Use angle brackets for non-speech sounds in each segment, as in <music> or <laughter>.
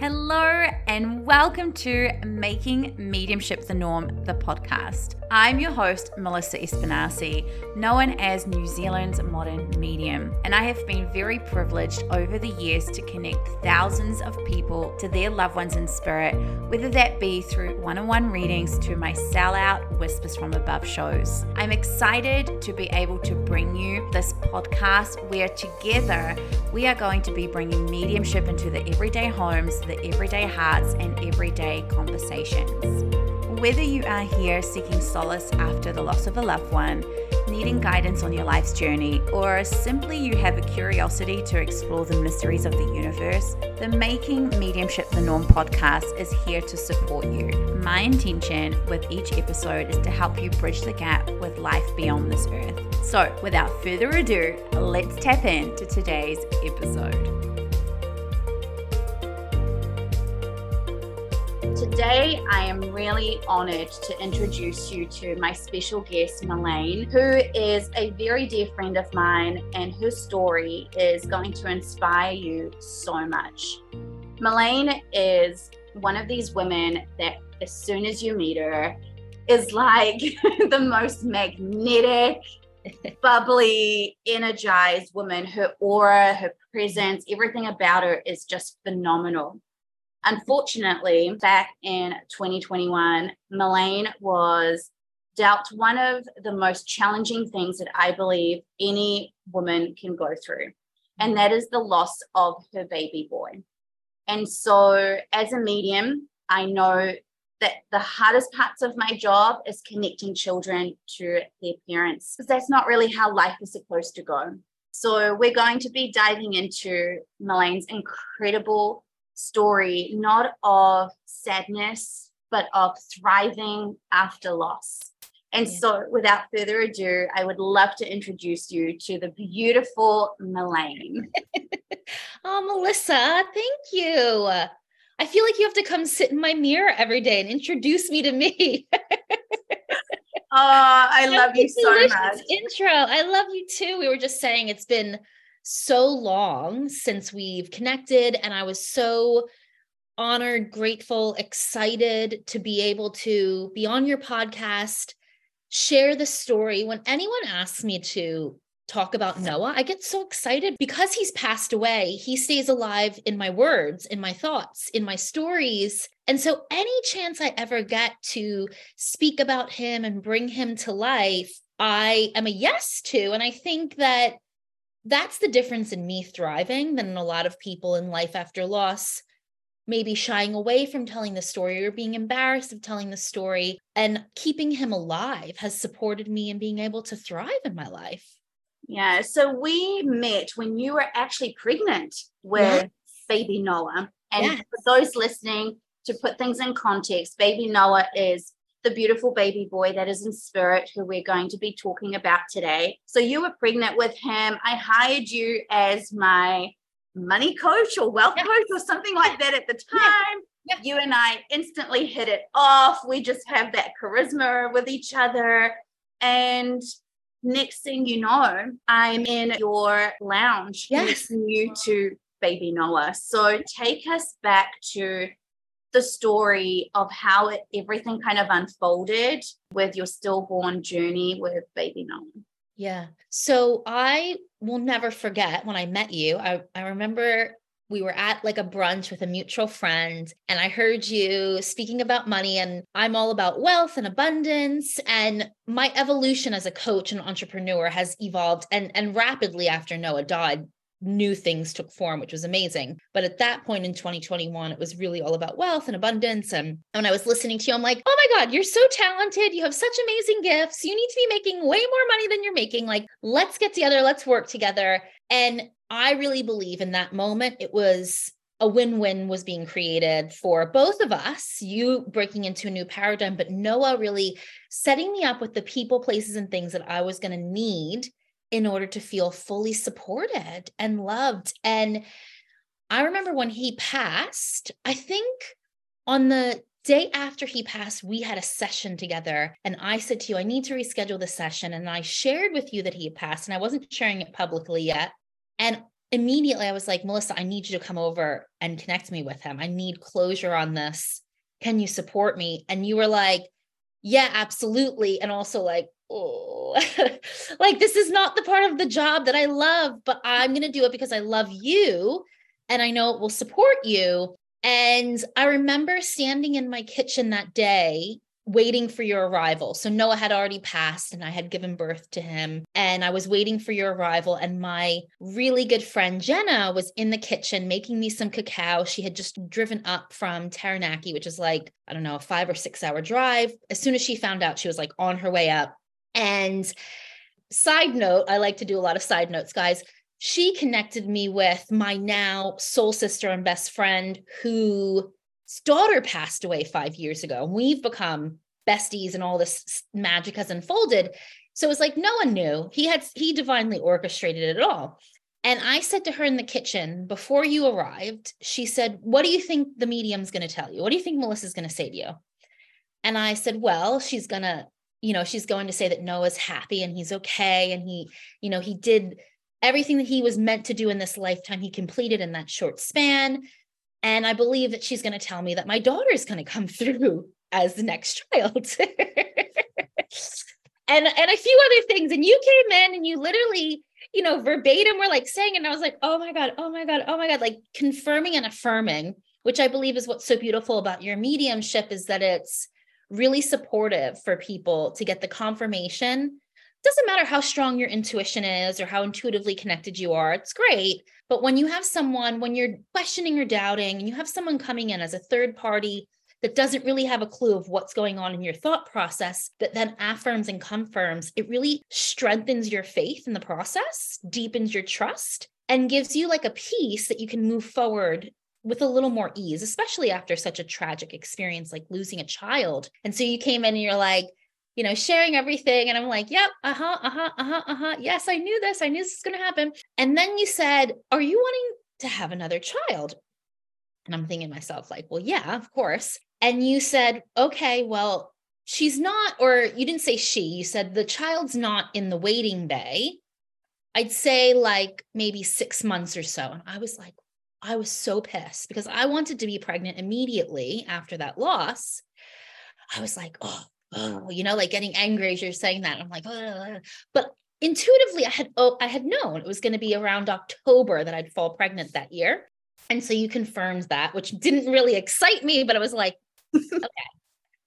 Hello, and welcome to Making Mediumship the Norm, the podcast. I'm your host, Melissa Espinasse, known as New Zealand's modern medium, and I have been very privileged over the years to connect thousands of people to their loved ones in spirit, whether that be through one on one readings to my sellout Whispers from Above shows. I'm excited to be able to bring you this podcast where together we are going to be bringing mediumship into the everyday homes the everyday hearts and everyday conversations. Whether you are here seeking solace after the loss of a loved one, needing guidance on your life's journey, or simply you have a curiosity to explore the mysteries of the universe, the Making Mediumship the Norm podcast is here to support you. My intention with each episode is to help you bridge the gap with life beyond this earth. So, without further ado, let's tap into today's episode. Today, I am really honored to introduce you to my special guest, Malaine, who is a very dear friend of mine, and her story is going to inspire you so much. Malaine is one of these women that, as soon as you meet her, is like <laughs> the most magnetic, <laughs> bubbly, energized woman. Her aura, her presence, everything about her is just phenomenal. Unfortunately, back in 2021, Malaine was dealt one of the most challenging things that I believe any woman can go through, and that is the loss of her baby boy. And so, as a medium, I know that the hardest parts of my job is connecting children to their parents, because that's not really how life is supposed to go. So, we're going to be diving into Malaine's incredible story, not of sadness, but of thriving after loss. And yeah. so, without further ado, I would love to introduce you to the beautiful Malaine. <laughs> oh, Melissa, thank you. I feel like you have to come sit in my mirror every day and introduce me to me. <laughs> oh, I love you so much. Intro. I love you too. We were just saying it's been so long since we've connected, and I was so honored, grateful, excited to be able to be on your podcast, share the story. When anyone asks me to talk about Noah, I get so excited because he's passed away. He stays alive in my words, in my thoughts, in my stories. And so, any chance I ever get to speak about him and bring him to life, I am a yes to. And I think that that's the difference in me thriving than a lot of people in life after loss maybe shying away from telling the story or being embarrassed of telling the story and keeping him alive has supported me in being able to thrive in my life yeah so we met when you were actually pregnant with yeah. baby noah and yeah. for those listening to put things in context baby noah is the beautiful baby boy that is in spirit, who we're going to be talking about today. So you were pregnant with him. I hired you as my money coach or wealth yeah. coach or something like that at the time. Yeah. You and I instantly hit it off. We just have that charisma with each other. And next thing you know, I'm in your lounge yes. you to baby Noah. So take us back to the story of how it, everything kind of unfolded with your stillborn journey with baby Noah. Yeah. So I will never forget when I met you. I, I remember we were at like a brunch with a mutual friend and i heard you speaking about money and i'm all about wealth and abundance and my evolution as a coach and entrepreneur has evolved and and rapidly after noah died new things took form, which was amazing. But at that point in 2021, it was really all about wealth and abundance. And when I was listening to you, I'm like, oh my God, you're so talented. You have such amazing gifts. You need to be making way more money than you're making. Like, let's get together, let's work together. And I really believe in that moment, it was a win-win was being created for both of us you breaking into a new paradigm but noah really setting me up with the people places and things that i was going to need in order to feel fully supported and loved. And I remember when he passed, I think on the day after he passed, we had a session together. And I said to you, I need to reschedule the session. And I shared with you that he had passed, and I wasn't sharing it publicly yet. And immediately I was like, Melissa, I need you to come over and connect me with him. I need closure on this. Can you support me? And you were like, yeah, absolutely. And also like, oh, <laughs> like this is not the part of the job that I love, but I'm going to do it because I love you and I know it will support you. And I remember standing in my kitchen that day waiting for your arrival. So Noah had already passed and I had given birth to him and I was waiting for your arrival and my really good friend Jenna was in the kitchen making me some cacao. She had just driven up from Taranaki, which is like, I don't know, a 5 or 6 hour drive. As soon as she found out she was like on her way up and side note, I like to do a lot of side notes, guys she connected me with my now soul sister and best friend whose daughter passed away five years ago. We've become besties and all this magic has unfolded. So it was like no one knew. He had he divinely orchestrated it all. And I said to her in the kitchen before you arrived, she said, What do you think the medium's going to tell you? What do you think Melissa's going to say to you? And I said, Well, she's going to, you know, she's going to say that Noah's happy and he's okay. And he, you know, he did everything that he was meant to do in this lifetime, he completed in that short span. And I believe that she's going to tell me that my daughter is going to come <laughs> through as the next child. <laughs> and and a few other things. And you came in and you literally, you know, verbatim were like saying, and I was like, oh my God, oh my God, oh my God, like confirming and affirming, which I believe is what's so beautiful about your mediumship is that it's really supportive for people to get the confirmation doesn't matter how strong your intuition is or how intuitively connected you are, it's great. But when you have someone, when you're questioning or doubting, and you have someone coming in as a third party that doesn't really have a clue of what's going on in your thought process, that then affirms and confirms, it really strengthens your faith in the process, deepens your trust, and gives you like a piece that you can move forward with a little more ease, especially after such a tragic experience like losing a child. And so you came in and you're like, you know, sharing everything. And I'm like, yep, uh huh, uh huh, uh huh, uh huh. Yes, I knew this. I knew this was going to happen. And then you said, Are you wanting to have another child? And I'm thinking myself, like, well, yeah, of course. And you said, okay, well, she's not, or you didn't say she, you said the child's not in the waiting bay. I'd say like maybe six months or so. And I was like, I was so pissed because I wanted to be pregnant immediately after that loss. I was like, oh, oh, you know, like getting angry as you're saying that. I'm like, oh. but intuitively, I had oh, I had known it was going to be around October that I'd fall pregnant that year. And so you confirmed that, which didn't really excite me, but I was like, <laughs> okay.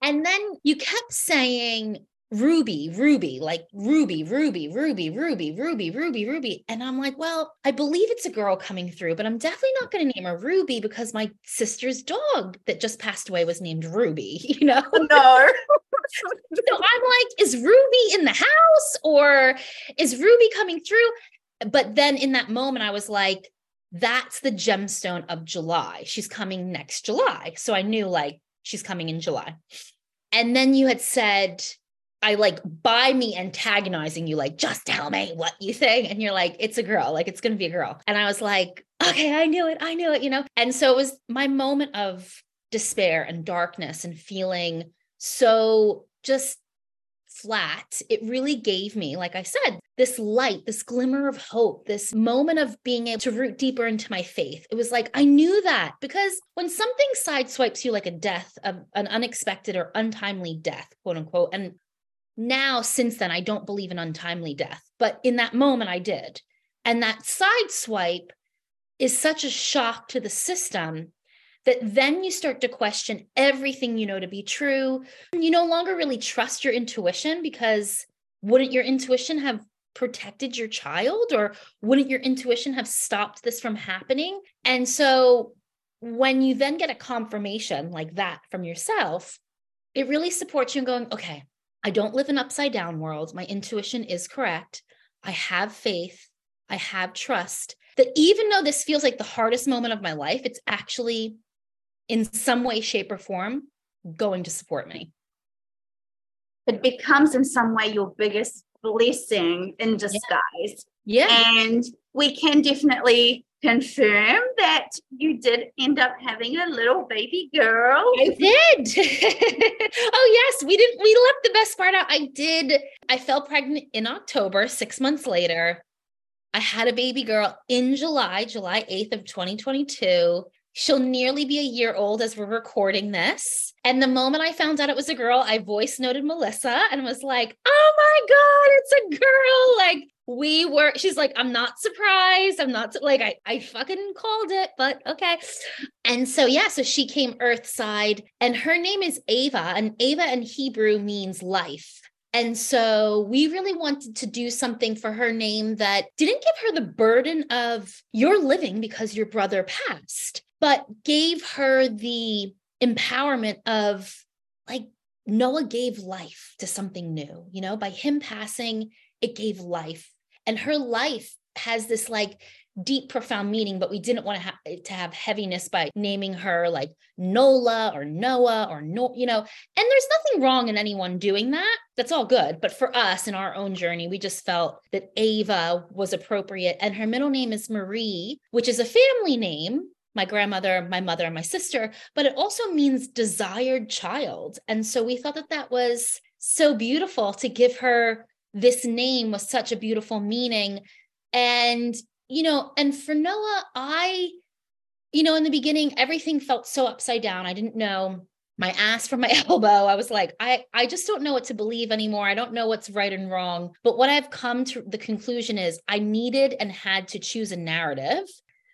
And then you kept saying Ruby, Ruby, like Ruby, Ruby, Ruby, Ruby, Ruby, Ruby, Ruby. And I'm like, well, I believe it's a girl coming through, but I'm definitely not going to name her Ruby because my sister's dog that just passed away was named Ruby, <laughs> you know? Oh, no. <laughs> so I'm like, is Ruby in the house or is Ruby coming through? But then in that moment, I was like, that's the gemstone of July. She's coming next July. So I knew like she's coming in July. And then you had said, I like by me antagonizing you, like, just tell me what you think. And you're like, it's a girl, like, it's going to be a girl. And I was like, okay, I knew it. I knew it, you know? And so it was my moment of despair and darkness and feeling so just flat, it really gave me, like I said, this light, this glimmer of hope, this moment of being able to root deeper into my faith. It was like, I knew that because when something sideswipes you like a death, of an unexpected or untimely death, quote unquote, and now since then, I don't believe in untimely death, but in that moment, I did. And that sideswipe is such a shock to the system that then you start to question everything you know to be true. You no longer really trust your intuition because wouldn't your intuition have protected your child or wouldn't your intuition have stopped this from happening? And so when you then get a confirmation like that from yourself, it really supports you in going, okay, I don't live in upside down world. My intuition is correct. I have faith. I have trust that even though this feels like the hardest moment of my life, it's actually in some way, shape, or form going to support me. It becomes in some way your biggest blessing in disguise. Yeah. yeah. And we can definitely confirm that you did end up having a little baby girl. I did. <laughs> oh yes, we didn't we left the best part out. I did. I fell pregnant in October, 6 months later. I had a baby girl in July, July 8th of 2022. She'll nearly be a year old as we're recording this. And the moment I found out it was a girl, I voice noted Melissa and was like, oh my God, it's a girl. Like, we were, she's like, I'm not surprised. I'm not like, I, I fucking called it, but okay. And so, yeah, so she came Earthside and her name is Ava, and Ava in Hebrew means life. And so we really wanted to do something for her name that didn't give her the burden of you're living because your brother passed, but gave her the empowerment of like Noah gave life to something new, you know, by him passing, it gave life. And her life has this like deep, profound meaning, but we didn't want to have eh, to have heaviness by naming her like Nola or Noah or no, you know, and there's nothing wrong in anyone doing that. That's all good. But for us in our own journey, we just felt that Ava was appropriate. And her middle name is Marie, which is a family name. My grandmother, my mother, and my sister, but it also means desired child. And so we thought that that was so beautiful to give her this name with such a beautiful meaning. And you know, and for Noah, I, you know, in the beginning, everything felt so upside down. I didn't know my ass from my <laughs> elbow. I was like, I, I just don't know what to believe anymore. I don't know what's right and wrong. But what I've come to the conclusion is I needed and had to choose a narrative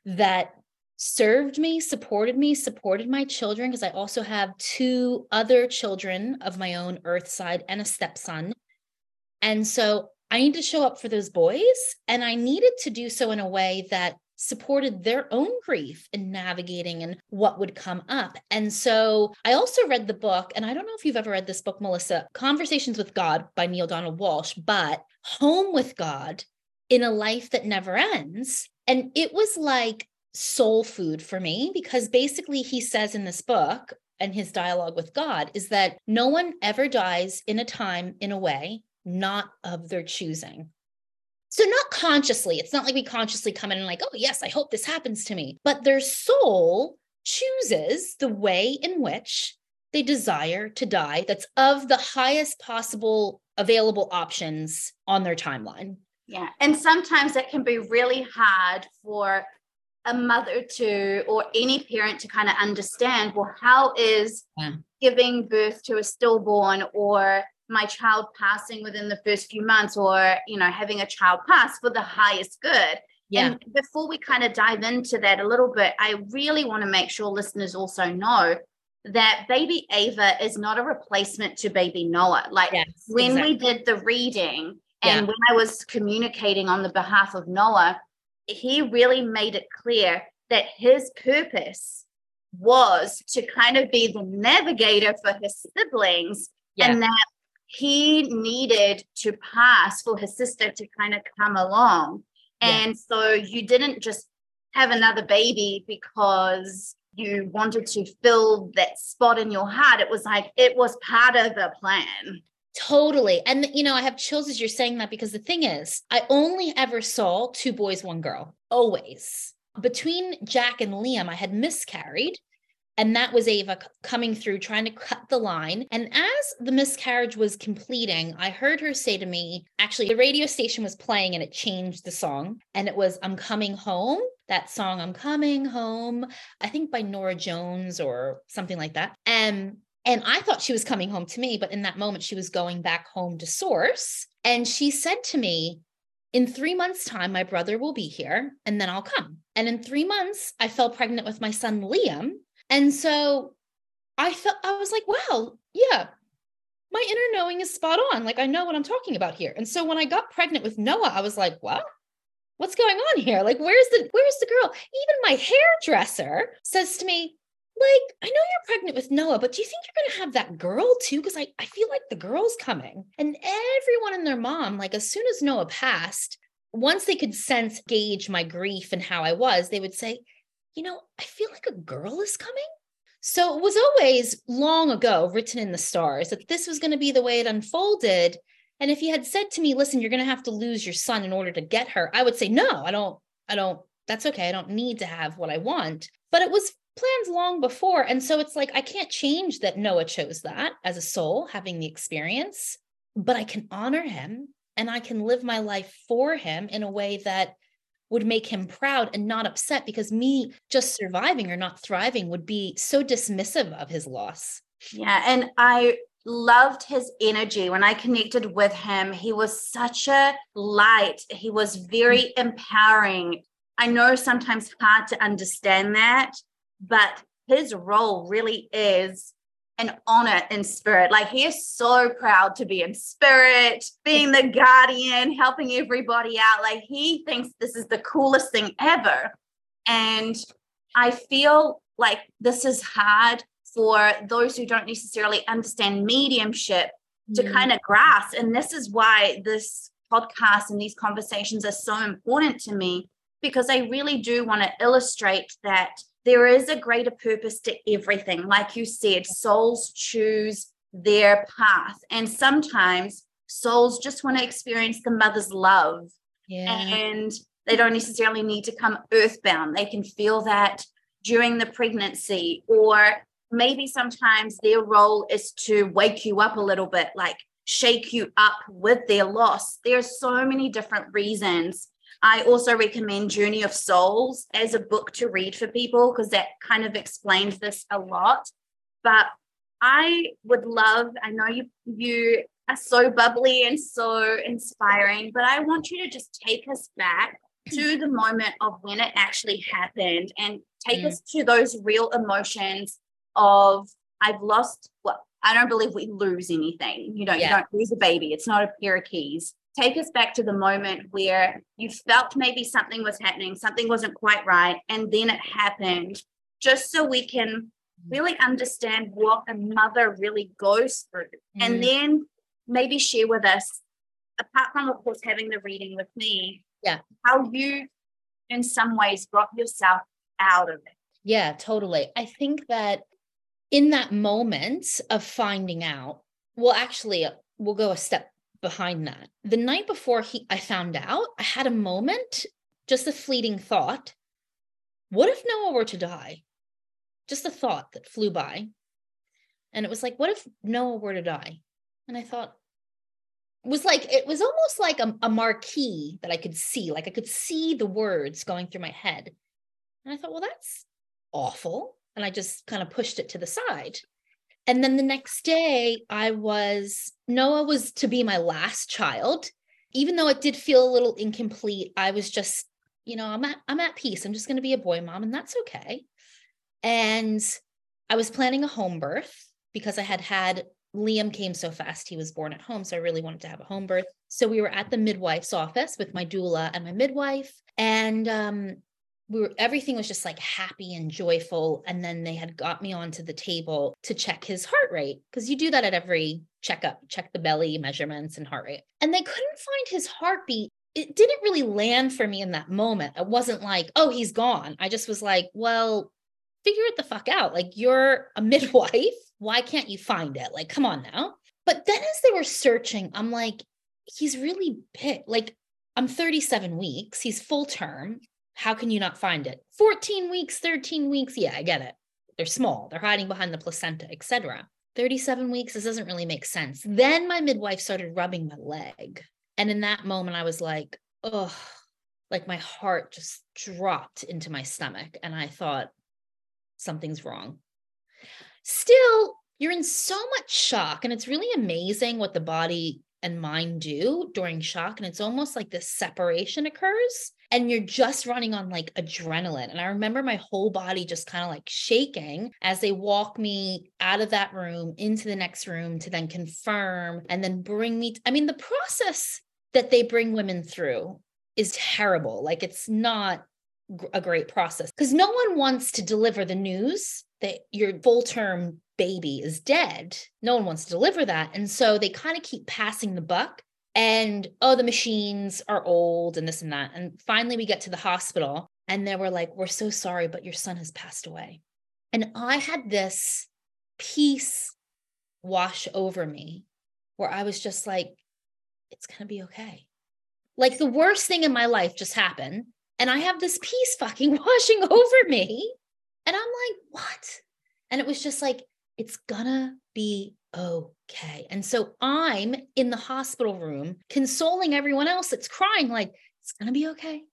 that served me, supported me, supported my children, because I also have two other children of my own earth side and a stepson. And so I need to show up for those boys. And I needed to do so in a way that supported their own grief in navigating and what would come up. And so I also read the book, and I don't know if you've ever read this book, Melissa, Conversations with God by Neale Donald Walsch, but Home with God in a Life That Never Ends. And it was like soul food for me because basically he says in this book, and his dialogue with God is that no one ever dies in a time, in a way, not of their choosing. So, not consciously, it's not like we consciously come in and, like, oh, yes, I hope this happens to me, but their soul chooses the way in which they desire to die that's of the highest possible available options on their timeline. Yeah. And sometimes that can be really hard for a mother to, or any parent to kind of understand well, how is yeah. giving birth to a stillborn or my child passing within the first few months or you know having a child pass for the highest good yeah. and before we kind of dive into that a little bit i really want to make sure listeners also know that baby ava is not a replacement to baby noah like yes, when exactly. we did the reading and yeah. when i was communicating on the behalf of noah he really made it clear that his purpose was to kind of be the navigator for his siblings yeah. and that he needed to pass for his sister to kind of come along. Yeah. And so you didn't just have another baby because you wanted to fill that spot in your heart. It was like it was part of the plan. Totally. And, you know, I have chills as you're saying that because the thing is, I only ever saw two boys, one girl, always. Between Jack and Liam, I had miscarried and that was Ava coming through, trying to cut the line. And as the miscarriage was completing, I heard her say to me, actually, the radio station was playing and it changed the song. And it was, I'm coming home. That song, I'm coming home, I think by Norah Jones or something like that. And and I thought she was coming home to me, but in that moment, she was going back home to source. And she said to me, in three months' time, my brother will be here and then I'll come. And in three months, I fell pregnant with my son, Liam. And so I felt, I was like, wow, yeah, my inner knowing is spot on. Like I know what I'm talking about here. And so when I got pregnant with Noah, I was like, what? What's going on here? Like, where's the where's the girl? Even my hairdresser says to me, like, I know you're pregnant with Noah, but do you think you're gonna have that girl too? Because I, I feel like the girl's coming. And everyone and their mom, like as soon as Noah passed, once they could sense, gauge my grief and how I was, they would say, you know, I feel like a girl is coming. So it was always long ago written in the stars that this was going to be the way it unfolded. And if you had said to me, listen, you're going to have to lose your son in order to get her, I would say, no, I don't, I don't, that's okay. I don't need to have what I want. But it was plans long before. And so it's like, I can't change that Noah chose that as a soul having the experience, but I can honor him and I can live my life for him in a way that would make him proud and not upset because me just surviving or not thriving would be so dismissive of his loss. Yeah. And I loved his energy when I connected with him. He was such a light, he was very mm. empowering. I know sometimes hard to understand that, but his role really is an honor in spirit. Like he is so proud to be in spirit, being the guardian, helping everybody out. Like he thinks this is the coolest thing ever. And I feel like this is hard for those who don't necessarily understand mediumship to mm. kind of grasp. And this is why this podcast and these conversations are so important to me because I really do want to illustrate that there is a greater purpose to everything. Like you said, souls choose their path. And sometimes souls just want to experience the mother's love. Yeah. And they don't necessarily need to come earthbound. They can feel that during the pregnancy, or maybe sometimes their role is to wake you up a little bit, like shake you up with their loss. There are so many different reasons I also recommend Journey of Souls as a book to read for people because that kind of explains this a lot. But I would love, I know you you are so bubbly and so inspiring, but I want you to just take us back to the moment of when it actually happened and take mm. us to those real emotions of I've lost well, I don't believe we lose anything. You know, yeah. you don't lose a baby. It's not a pair of keys take us back to the moment where you felt maybe something was happening, something wasn't quite right, and then it happened, just so we can really understand what a mother really goes through. Mm. And then maybe share with us, apart from, of course, having the reading with me, yeah, how you, in some ways, brought yourself out of it. Yeah, totally. I think that in that moment of finding out, well, actually, we'll go a step behind that. The night before he I found out, I had a moment, just a fleeting thought. What if Noah were to die? Just a thought that flew by. And it was like, what if Noah were to die? And I thought, was like it was almost like a, a marquee that I could see, like I could see the words going through my head. And I thought, well, that's awful. And I just kind of pushed it to the side. And then the next day, I was, Noah was to be my last child. Even though it did feel a little incomplete, I was just, you know, I'm at, I'm at peace. I'm just going to be a boy mom, and that's okay. And I was planning a home birth because I had had Liam came so fast. He was born at home. So I really wanted to have a home birth. So we were at the midwife's office with my doula and my midwife. And um, we were everything was just like happy and joyful and then they had got me onto the table to check his heart rate because you do that at every checkup check the belly measurements and heart rate. And they couldn't find his heartbeat. It didn't really land for me in that moment. It wasn't like oh he's gone. I just was like well figure it the fuck out. Like you're a <laughs> midwife. Why can't you find it? Like come on now. But then as they were searching i'm like he's really big. Like I'm 37 weeks. He's full term. How can you not find it? 14 weeks, 13 weeks. Yeah, I get it. They're small. They're hiding behind the placenta, etc. 37 weeks, this doesn't really make sense. Then my midwife started rubbing my leg. And in that moment, I was like, oh, like my heart just dropped into my stomach. And I thought, something's wrong. Still, you're in so much shock. And it's really amazing what the body and mind do during shock. And it's almost like this separation occurs and you're just running on like adrenaline. And I remember my whole body just kind of like shaking as they walk me out of that room into the next room to then confirm and then bring me. T- I mean, the process that they bring women through is terrible. Like it's not a great process because no one wants to deliver the news that your full term baby is dead. No one wants to deliver that. And so they kind of keep passing the buck and oh the machines are old and this and that. And finally we get to the hospital and they were like we're so sorry but your son has passed away. And i had this peace wash over me where i was just like it's going to be okay. Like the worst thing in my life just happened and i have this peace fucking <laughs> washing over me. And i'm like what? And it was just like it's gonna be okay. And so I'm in the hospital room consoling everyone else that's crying, like, it's to be okay.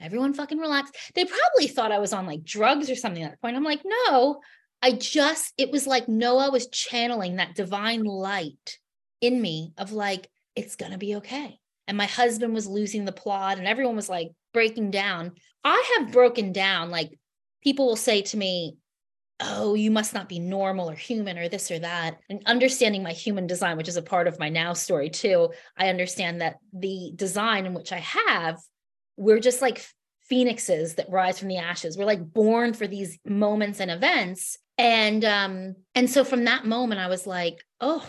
Everyone fucking relax. They probably thought I was on like drugs or something at that point. I'm like, no, I just, it was like Noah was channeling that divine light in me of like, it's to be okay. And my husband was losing the plot and everyone was like breaking down. I have broken down. Like people will say to me, oh, you must not be normal or human or this or that. And understanding my human design, which is a part of my now story too, I understand that the design in which I have, we're just like phoenixes that rise from the ashes. We're like born for these moments and events. And um, and so from that moment, I was like, oh,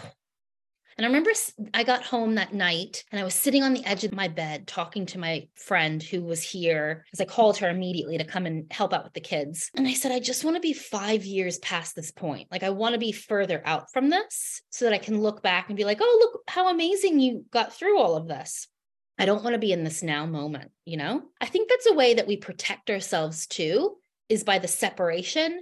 and I remember I got home that night and I was sitting on the edge of my bed talking to my friend who was here as I called her immediately to come and help out with the kids. And I said, I just want to be five years past this point. Like, I want to be further out from this so that I can look back and be like, oh, look how amazing you got through all of this. I don't want to be in this now moment, you know? I think that's a way that we protect ourselves too, is by the separation.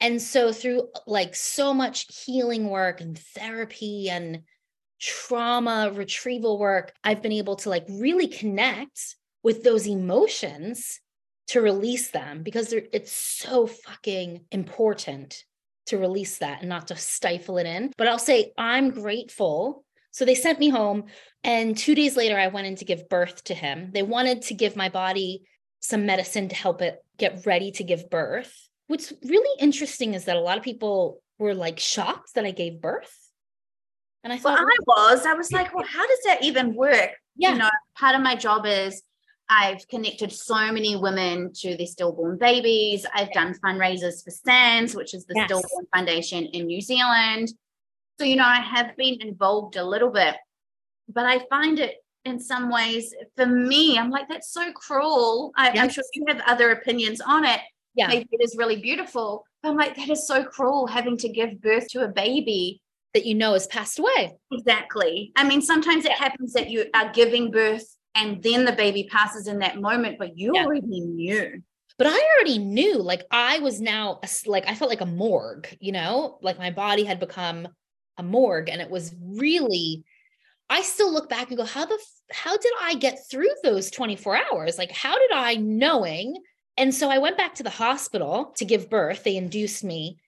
And so through like so much healing work and therapy and trauma retrieval work, I've been able to like really connect with those emotions to release them because it's so fucking important to release that and not to stifle it in. But I'll say I'm grateful. So they sent me home, and two days later, I went in to give birth to him. They wanted to give my body some medicine to help it get ready to give birth. What's really interesting is that a lot of people were like shocked that I gave birth and I thought, well, I was, I was like, well, how does that even work? Yeah. You know, part of my job is I've connected so many women to their stillborn babies. I've done fundraisers for SANZ, which is the yes. Stillborn Foundation in New Zealand. So, you know, I have been involved a little bit, but I find it in some ways, for me, I'm like, that's so cruel. I, yes. I'm sure you have other opinions on it. Yeah. Maybe it is really beautiful. But I'm like, that is so cruel having to give birth to a baby that you know has passed away. Exactly. I mean, sometimes it happens that you are giving birth and then the baby passes in that moment, but you yeah. already knew. But I already knew, like, I was now, a, like, I felt like a morgue, you know, like my body had become a morgue. And it was really, I still look back and go, how the, how did I get through those 24 hours? Like, how did I knowing? And so I went back to the hospital to give birth. They induced me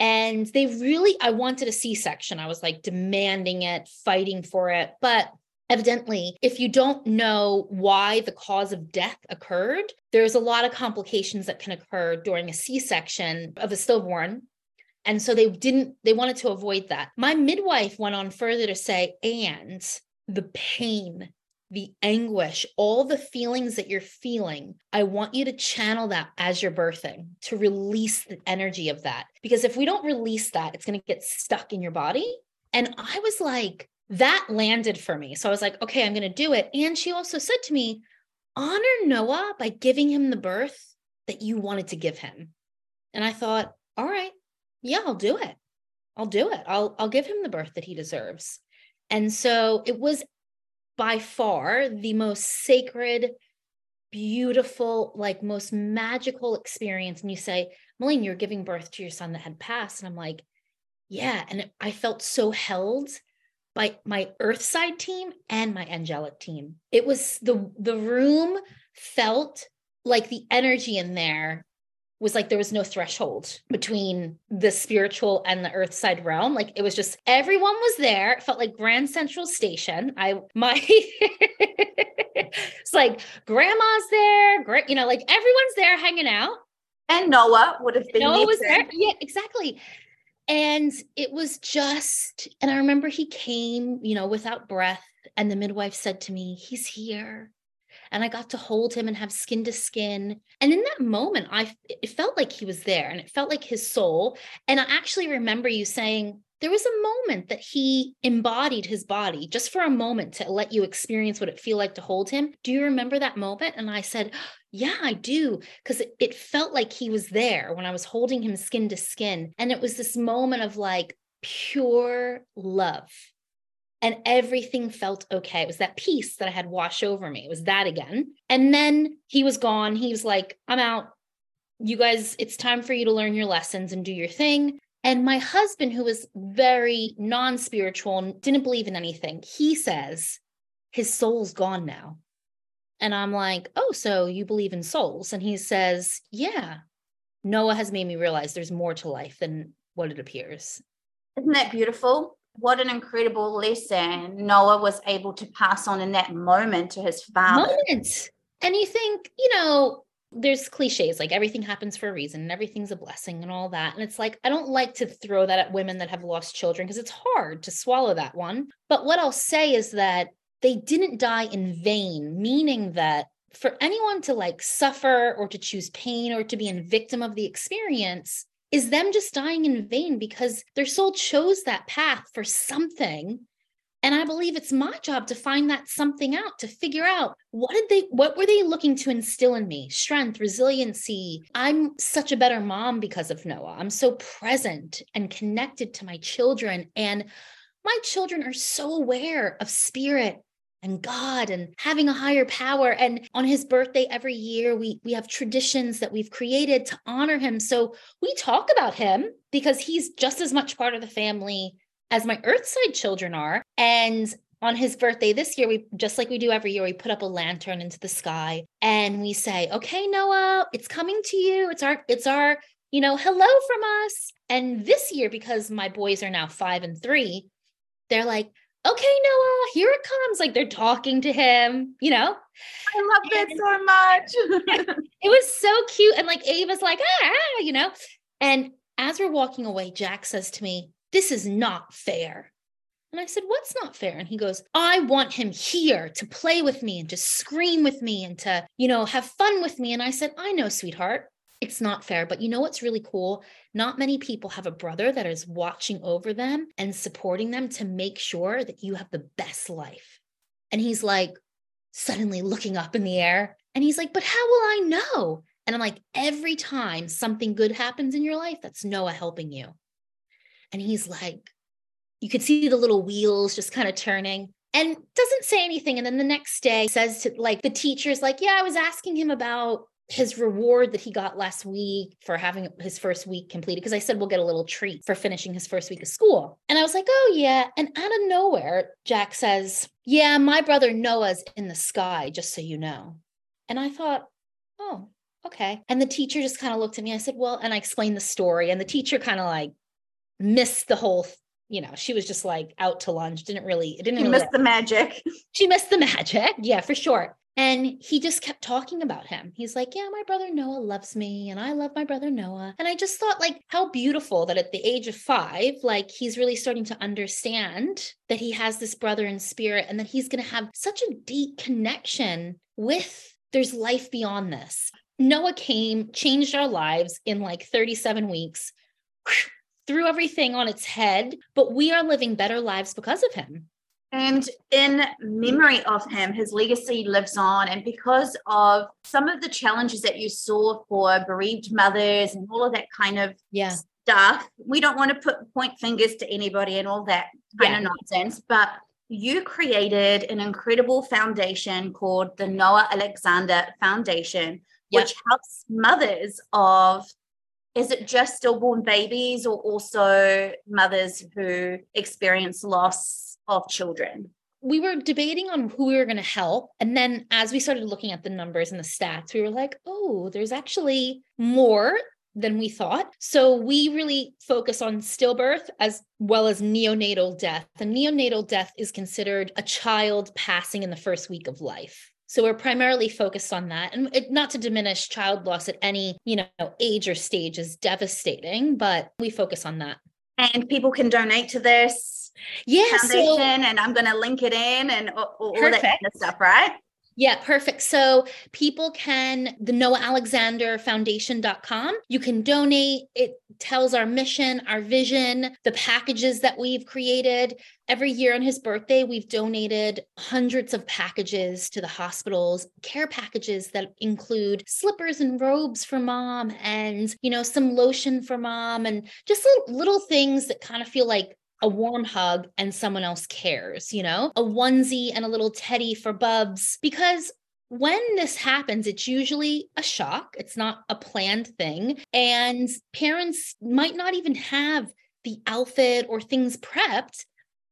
and they really, I wanted a C section. I was like demanding it, fighting for it. But evidently, if you don't know why the cause of death occurred, there's a lot of complications that can occur during a C section of a stillborn. And so they didn't, they wanted to avoid that. My midwife went on further to say, and the pain the anguish, all the feelings that you're feeling, I want you to channel that as you're birthing to release the energy of that. Because if we don't release that, it's going to get stuck in your body. And I was like, that landed for me. So I was like, okay, I'm going to do it. And she also said to me, honor Noah by giving him the birth that you wanted to give him. And I thought, all right, yeah, I'll do it. I'll do it. I'll I'll give him the birth that he deserves. And so it was by far the most sacred, beautiful, like most magical experience. And you say, Malaine, you're giving birth to your son that had passed. And I'm like, yeah. And I felt so held by my earth side team and my angelic team. It was the the room felt like the energy in there was like there was no threshold between the spiritual and the earth side realm. Like it was just everyone was there. It felt like grand central station. I my <laughs> it's like grandma's there great you know like everyone's there hanging out. And noah would have been noah was there. Yeah exactly. And it was just and i remember he came you know without breath and the midwife said to me he's here and I got to hold him and have skin to skin. And in that moment, I it felt like he was there and it felt like his soul. And I actually remember you saying there was a moment that he embodied his body just for a moment to let you experience what it feel like to hold him. Do you remember that moment? And I said, <gasps> yeah, I do. Because it, it felt like he was there when I was holding him skin to skin. And it was this moment of like pure love and everything felt okay. It was that peace that I had wash over me. It was that again. And then he was gone. He was like, I'm out. You guys, it's time for you to learn your lessons and do your thing. And my husband, who was very non spiritual and didn't believe in anything, he says his soul's gone now. And I'm like, oh, so you believe in souls? And he says, yeah, Noah has made me realize there's more to life than what it appears. Isn't that beautiful? What an incredible lesson Noah was able to pass on in that moment to his father. Moment. And you think, you know, there's cliches like everything happens for a reason and everything's a blessing and all that. And it's like, I don't like to throw that at women that have lost children because it's hard to swallow that one. But what I'll say is that they didn't die in vain, meaning that for anyone to like suffer or to choose pain or to be a victim of the experience is them just dying in vain because their soul chose that path for something. And i believe it's my job to find that something out to figure out what did they what were they looking to instill in me? Strength resiliency. I'm such a better mom because of noah. I'm so present and connected to my children. And my children are so aware of spirit and God and having a higher power. And on his birthday every year, we we have traditions that we've created to honor him. So we talk about him because he's just as much part of the family as my earthside children are. And on his birthday this year, we just like we do every year, we put up a lantern into the sky and we say, okay, Noah, it's coming to you. It's our, it's our, you know, hello from us. And this year, because my boys are now five and three, they're like, okay, Noah, here it comes. Like they're talking to him, you know? I love that so much. <laughs> it was so cute. And like Ava's like, ah, ah, you know? And as we're walking away, Jack says to me, This is not fair. And I said, What's not fair? And he goes, I want him here to play with me and to scream with me and to, you know, have fun with me. And I said, I know, sweetheart it's not fair. But you know what's really cool? Not many people have a brother that is watching over them and supporting them to make sure that you have the best life. And he's like, suddenly looking up in the air. And he's like, But how will I know? And I'm like, Every time something good happens in your life, that's Noah helping you. And he's like, You could see the little wheels just kind of turning and doesn't say anything. And then the next day says to like the teacher's like, Yeah, I was asking him about his reward that he got last week for having his first week completed because I said we'll get a little treat for finishing his first week of school. And I was like, "Oh yeah." And out of nowhere, Jack says, "Yeah, my brother Noah's in the sky, just so you know." And I thought, "Oh, okay." And the teacher just kind of looked at me. I said, "Well," and I explained the story and the teacher kind of like missed the whole you know, she was just like out to lunch, didn't really, it didn't really miss the magic. <laughs> She missed the magic. Yeah, for sure. And he just kept talking about him. He's like, Yeah, my brother Noah loves me, and I love my brother Noah. And I just thought, like, how beautiful that at the age of five, like, he's really starting to understand that he has this brother in spirit and that he's going to have such a deep connection with there's life beyond this. Noah came, changed our lives in like 37 weeks, threw everything on its head, but we are living better lives because of him. And in memory of him, his legacy lives on. And because of some of the challenges that you saw for bereaved mothers and all of that kind of yeah. stuff, we don't want to put point fingers to anybody and all that kind yeah. of nonsense. But you created an incredible foundation called the Noah Alexander Foundation, yep. which helps mothers of is it just stillborn babies or also mothers who experience loss of children. We were debating on who we were going to help. And then as we started looking at the numbers and the stats, we were like, oh, there's actually more than we thought. So we really focus on stillbirth as well as neonatal death. And neonatal death is considered a child passing in the first week of life. So we're primarily focused on that. And it, not to diminish child loss at any, you know, age or stage is devastating, but we focus on that. And people can donate to this yeah, foundation, so, and I'm going to link it in and all, all that kind of stuff, right? Yeah, perfect. So people can, the Noah Alexander Foundation.com, you can donate. It tells our mission, our vision, the packages that we've created. Every year on his birthday, we've donated hundreds of packages to the hospitals, care packages that include slippers and robes for mom and, you know, some lotion for mom and just little, little things that kind of feel like a warm hug and someone else cares, you know, a onesie and a little teddy for Bubs. Because when this happens, it's usually a shock, it's not a planned thing. And parents might not even have the outfit or things prepped.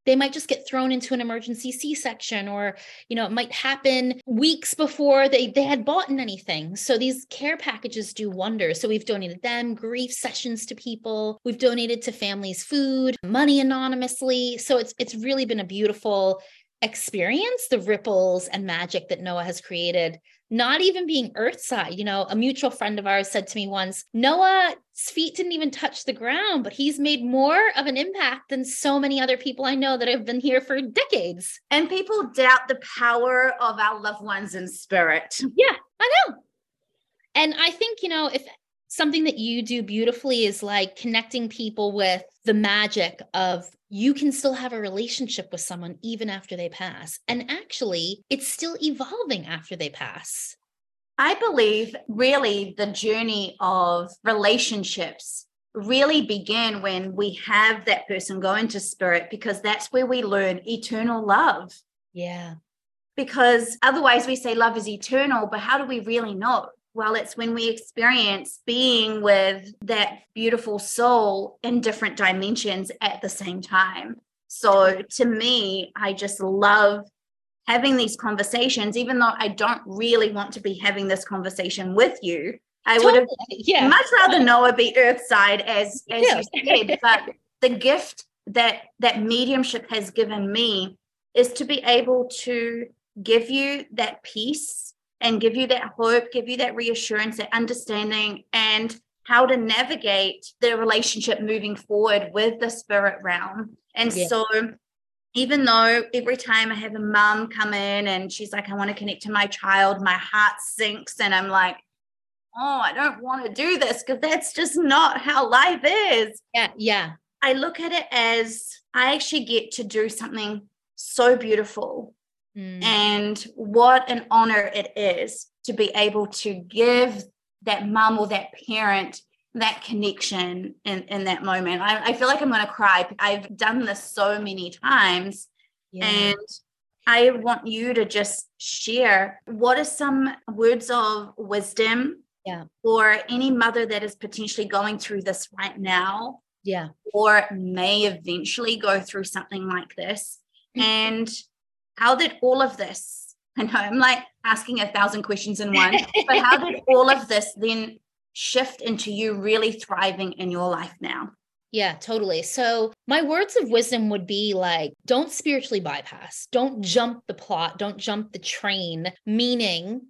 They might just get thrown into an emergency c-section or you know it might happen weeks before they they had bought anything. So these care packages do wonders. So we've donated them grief sessions to people. We've donated to families food money anonymously. So it's it's really been a beautiful experience the ripples and magic that noah has created not even being earthside. You know, a mutual friend of ours said to me once, Noah's feet didn't even touch the ground, but he's made more of an impact than so many other people I know that have been here for decades. And people doubt the power of our loved ones in spirit. Yeah, I know. And I think, you know, if something that you do beautifully is like connecting people with the magic of you can still have a relationship with someone even after they pass. And actually, it's still evolving after they pass. I believe really the journey of relationships really begin when we have that person go into spirit because that's where we learn eternal love. Yeah. Because otherwise we say love is eternal, but how do we really know? Well, it's when we experience being with that beautiful soul in different dimensions at the same time. So to me, I just love having these conversations, even though I don't really want to be having this conversation with you. I totally. would have yeah. much rather Noah be earthside as as yeah. you said, but the gift that that mediumship has given me is to be able to give you that peace and give you that hope, give you that reassurance, that understanding, and how to navigate the relationship moving forward with the spirit realm. And so, even though every time I have a mom come in and she's like, I want to connect to my child, my heart sinks, and I'm like, oh, I don't want to do this because that's just not how life is. Yeah. Yeah. I look at it as I actually get to do something so beautiful Mm. And what an honor it is to be able to give that mom or that parent that connection in, in that moment. I, I feel like I'm going to cry. I've done this so many times. Yeah. And I want you to just share what are some words of wisdom yeah. for any mother that is potentially going through this right now. Yeah. Or may eventually go through something like this. Mm-hmm. And how did all of this, I know I'm like asking a thousand questions in one, but how did all of this then shift into you really thriving in your life now? Yeah, totally. So, my words of wisdom would be like, don't spiritually bypass, don't jump the plot, don't jump the train, meaning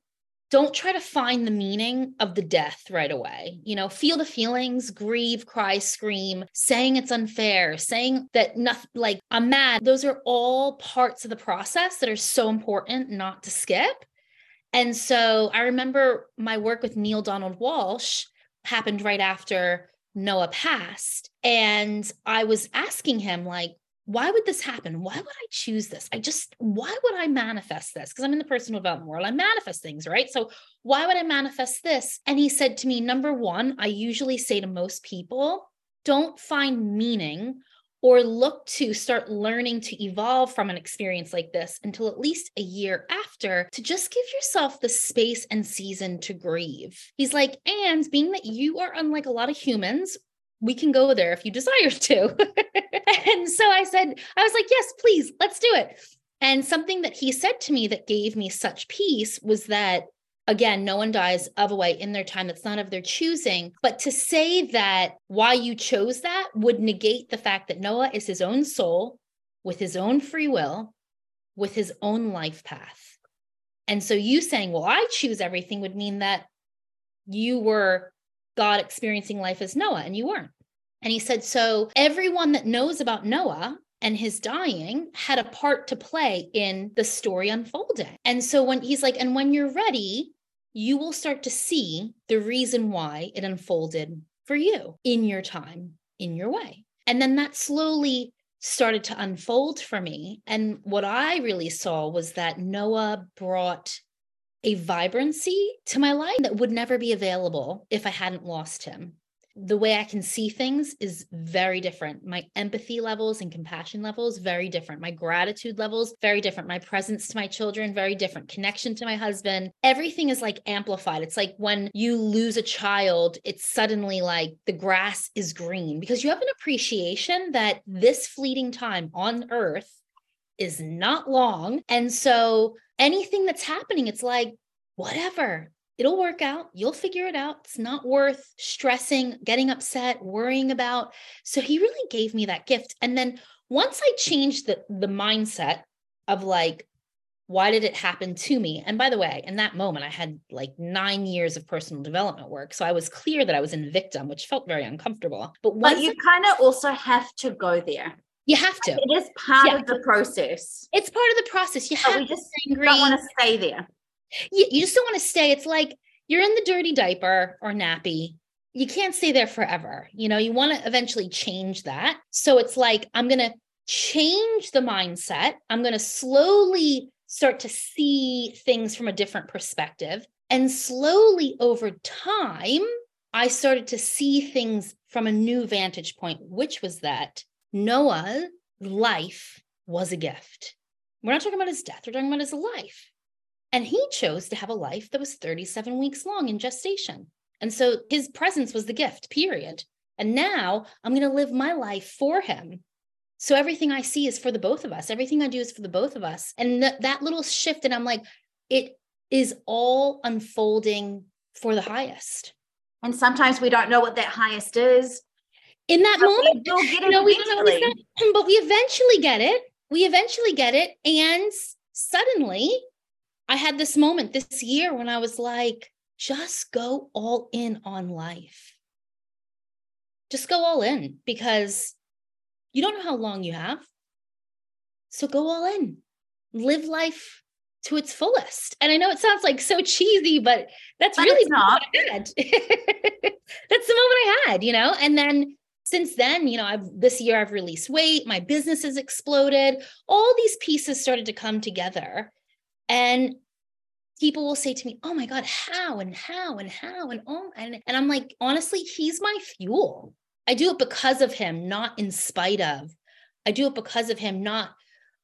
don't try to find the meaning of the death right away. You know, feel the feelings, grieve, cry, scream, saying it's unfair, saying that nothing like I'm mad. Those are all parts of the process that are so important not to skip. And so I remember my work with Neale Donald Walsch happened right after Noah passed. And I was asking him, like, why would this happen? Why would I choose this? I just, why would I manifest this? Because I'm in the personal development world, I manifest things, right? So, why would I manifest this? And he said to me, number one, I usually say to most people, don't find meaning or look to start learning to evolve from an experience like this until at least a year after to just give yourself the space and season to grieve. He's like, and being that you are unlike a lot of humans, we can go there if you desire to. <laughs> and so I said, I was like, yes, please, let's do it. And something that he said to me that gave me such peace was that, again, no one dies of a way in their time that's not of their choosing. But to say that why you chose that would negate the fact that Noah is his own soul with his own free will, with his own life path. And so you saying, well, I choose everything would mean that you were God experiencing life as Noah, and you weren't. And he said, So everyone that knows about Noah and his dying had a part to play in the story unfolding. And so when he's like, and when you're ready, you will start to see the reason why it unfolded for you in your time, in your way. And then that slowly started to unfold for me. And what I really saw was that Noah brought a vibrancy to my life that would never be available if I hadn't lost him. The way I can see things is very different. My empathy levels and compassion levels, very different. My gratitude levels, very different. My presence to my children, very different. Connection to my husband, everything is like amplified. It's like when you lose a child, it's suddenly like the grass is green because you have an appreciation that this fleeting time on earth is not long. And so anything that's happening, it's like, whatever, it'll work out. You'll figure it out. It's not worth stressing, getting upset, worrying about. So he really gave me that gift. And then once I changed the the mindset of like why did it happen to me? And by the way, in that moment, I had like nine years of personal development work. So I was clear that I was in victim, which felt very uncomfortable. But, but you kind of also have to go there. You have to. It is part yeah. of the process. It's part of the process. You have we just angry. don't want to stay there. You, you just don't want to stay. It's like you're in the dirty diaper or nappy. You can't stay there forever. You know, you want to eventually change that. So it's like, I'm going to change the mindset. I'm going to slowly start to see things from a different perspective. And slowly over time, I started to see things from a new vantage point, which was that Noah's life was a gift. We're not talking about his death, we're talking about his life. And he chose to have a life that was 37 weeks long in gestation. And so his presence was the gift, period. And now I'm going to live my life for him. So everything I see is for the both of us. Everything I do is for the both of us. And th- that little shift, and I'm like, it is all unfolding for the highest. And sometimes we don't know what that highest is. In that but moment, we no, we don't know but we eventually get it. We eventually get it. And suddenly I had this moment this year when I was like, just go all in on life. Just go all in because you don't know how long you have. So go all in, live life to its fullest. And I know it sounds like so cheesy, but that's but really not. <laughs> That's the moment I had, you know? And then since then, you know, I've this year I've released weight, my business has exploded, all these pieces started to come together. And people will say to me, "Oh my god, how and how and how and oh and and I'm like, honestly, he's my fuel. I do it because of him, not in spite of. I do it because of him, not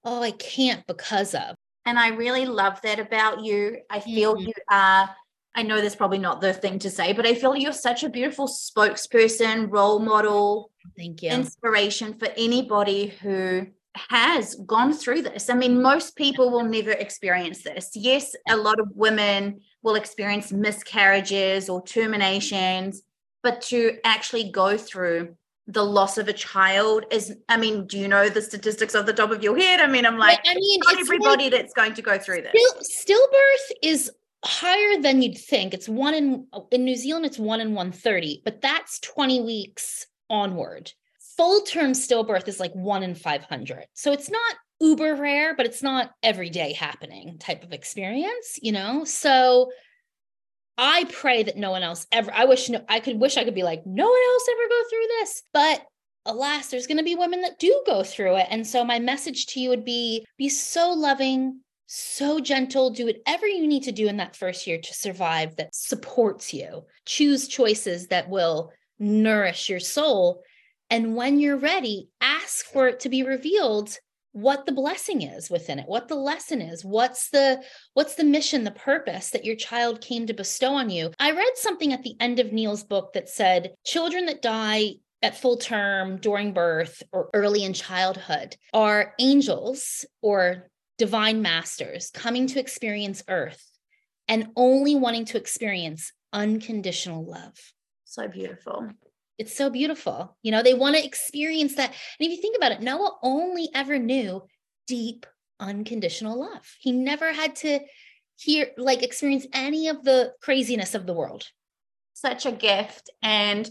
oh, I can't because of. And I really love that about you. I feel mm-hmm. you are I know that's probably not the thing to say, but I feel you're such a beautiful spokesperson, role model, thank you. Inspiration for anybody who has gone through this. I mean, most people will never experience this. Yes, a lot of women will experience miscarriages or terminations, but to actually go through the loss of a child is i mean do you know the statistics off the top of your head i mean i'm like i mean not everybody like, that's going to go through this still, stillbirth is higher than you'd think it's one in in new zealand it's one in 130 but that's 20 weeks onward full term stillbirth is like one in 500. So it's not uber rare, but it's not everyday happening type of experience, you know? So I pray that no one else ever, I wish no, I could wish I could be like, no one else ever go through this. But alas, there's going to be women that do go through it. And so my message to you would be be so loving, so gentle, do whatever you need to do in that first year to survive that supports you. Choose choices that will nourish your soul and when you're ready, ask for it to be revealed what the blessing is within it what the lesson is what's the what's the mission the purpose that your child came to bestow on you. I read something at the end of Neale's book that said children that die at full term during birth or early in childhood are angels or divine masters coming to experience earth and only wanting to experience unconditional love. So beautiful it's so beautiful. You know, they want to experience that. And if you think about it, Noah only ever knew deep, unconditional love. He never had to hear, like, experience any of the craziness of the world. Such a gift. And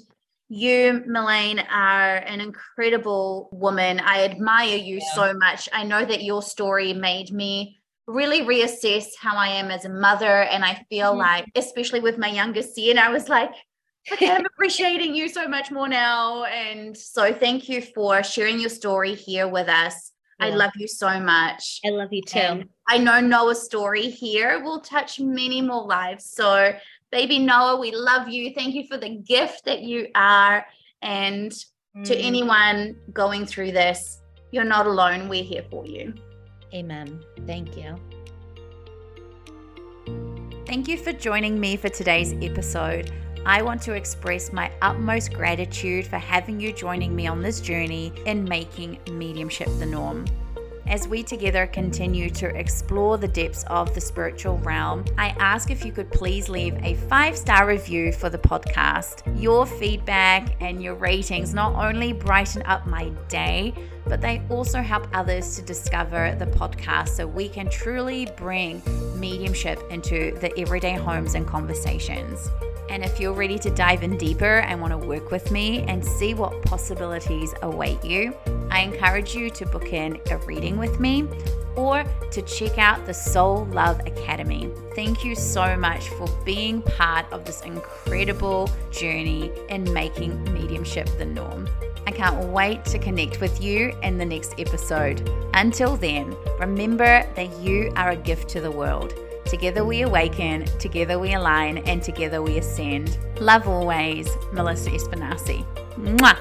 you, Malaine, are an incredible woman. I admire you yeah. so much. I know that your story made me really reassess how I am as a mother. And I feel mm-hmm. like, especially with my youngest son, I was like, okay, I'm appreciating you so much more now. And so thank you for sharing your story here with us. Yeah. I love you so much. I love you too. And I know Noah's story here will touch many more lives. So Baby Noah, we love you. Thank you for the gift that you are. And mm. to anyone going through this, you're not alone. We're here for you. Amen. Thank you. Thank you for joining me for today's episode. I want to express my utmost gratitude for having you joining me on this journey in making mediumship the norm. As we together continue to explore the depths of the spiritual realm, I ask if you could please leave a five star review for the podcast. Your feedback and your ratings not only brighten up my day, but they also help others to discover the podcast so we can truly bring mediumship into the everyday homes and conversations. And if you're ready to dive in deeper and want to work with me and see what possibilities await you, I encourage you to book in a reading with me or to check out the Soul Love Academy. Thank you so much for being part of this incredible journey in making mediumship the norm. I can't wait to connect with you in the next episode. Until then, remember that you are a gift to the world. Together we awaken, together we align, and together we ascend. Love always, Melissa Espinasse. Mwah!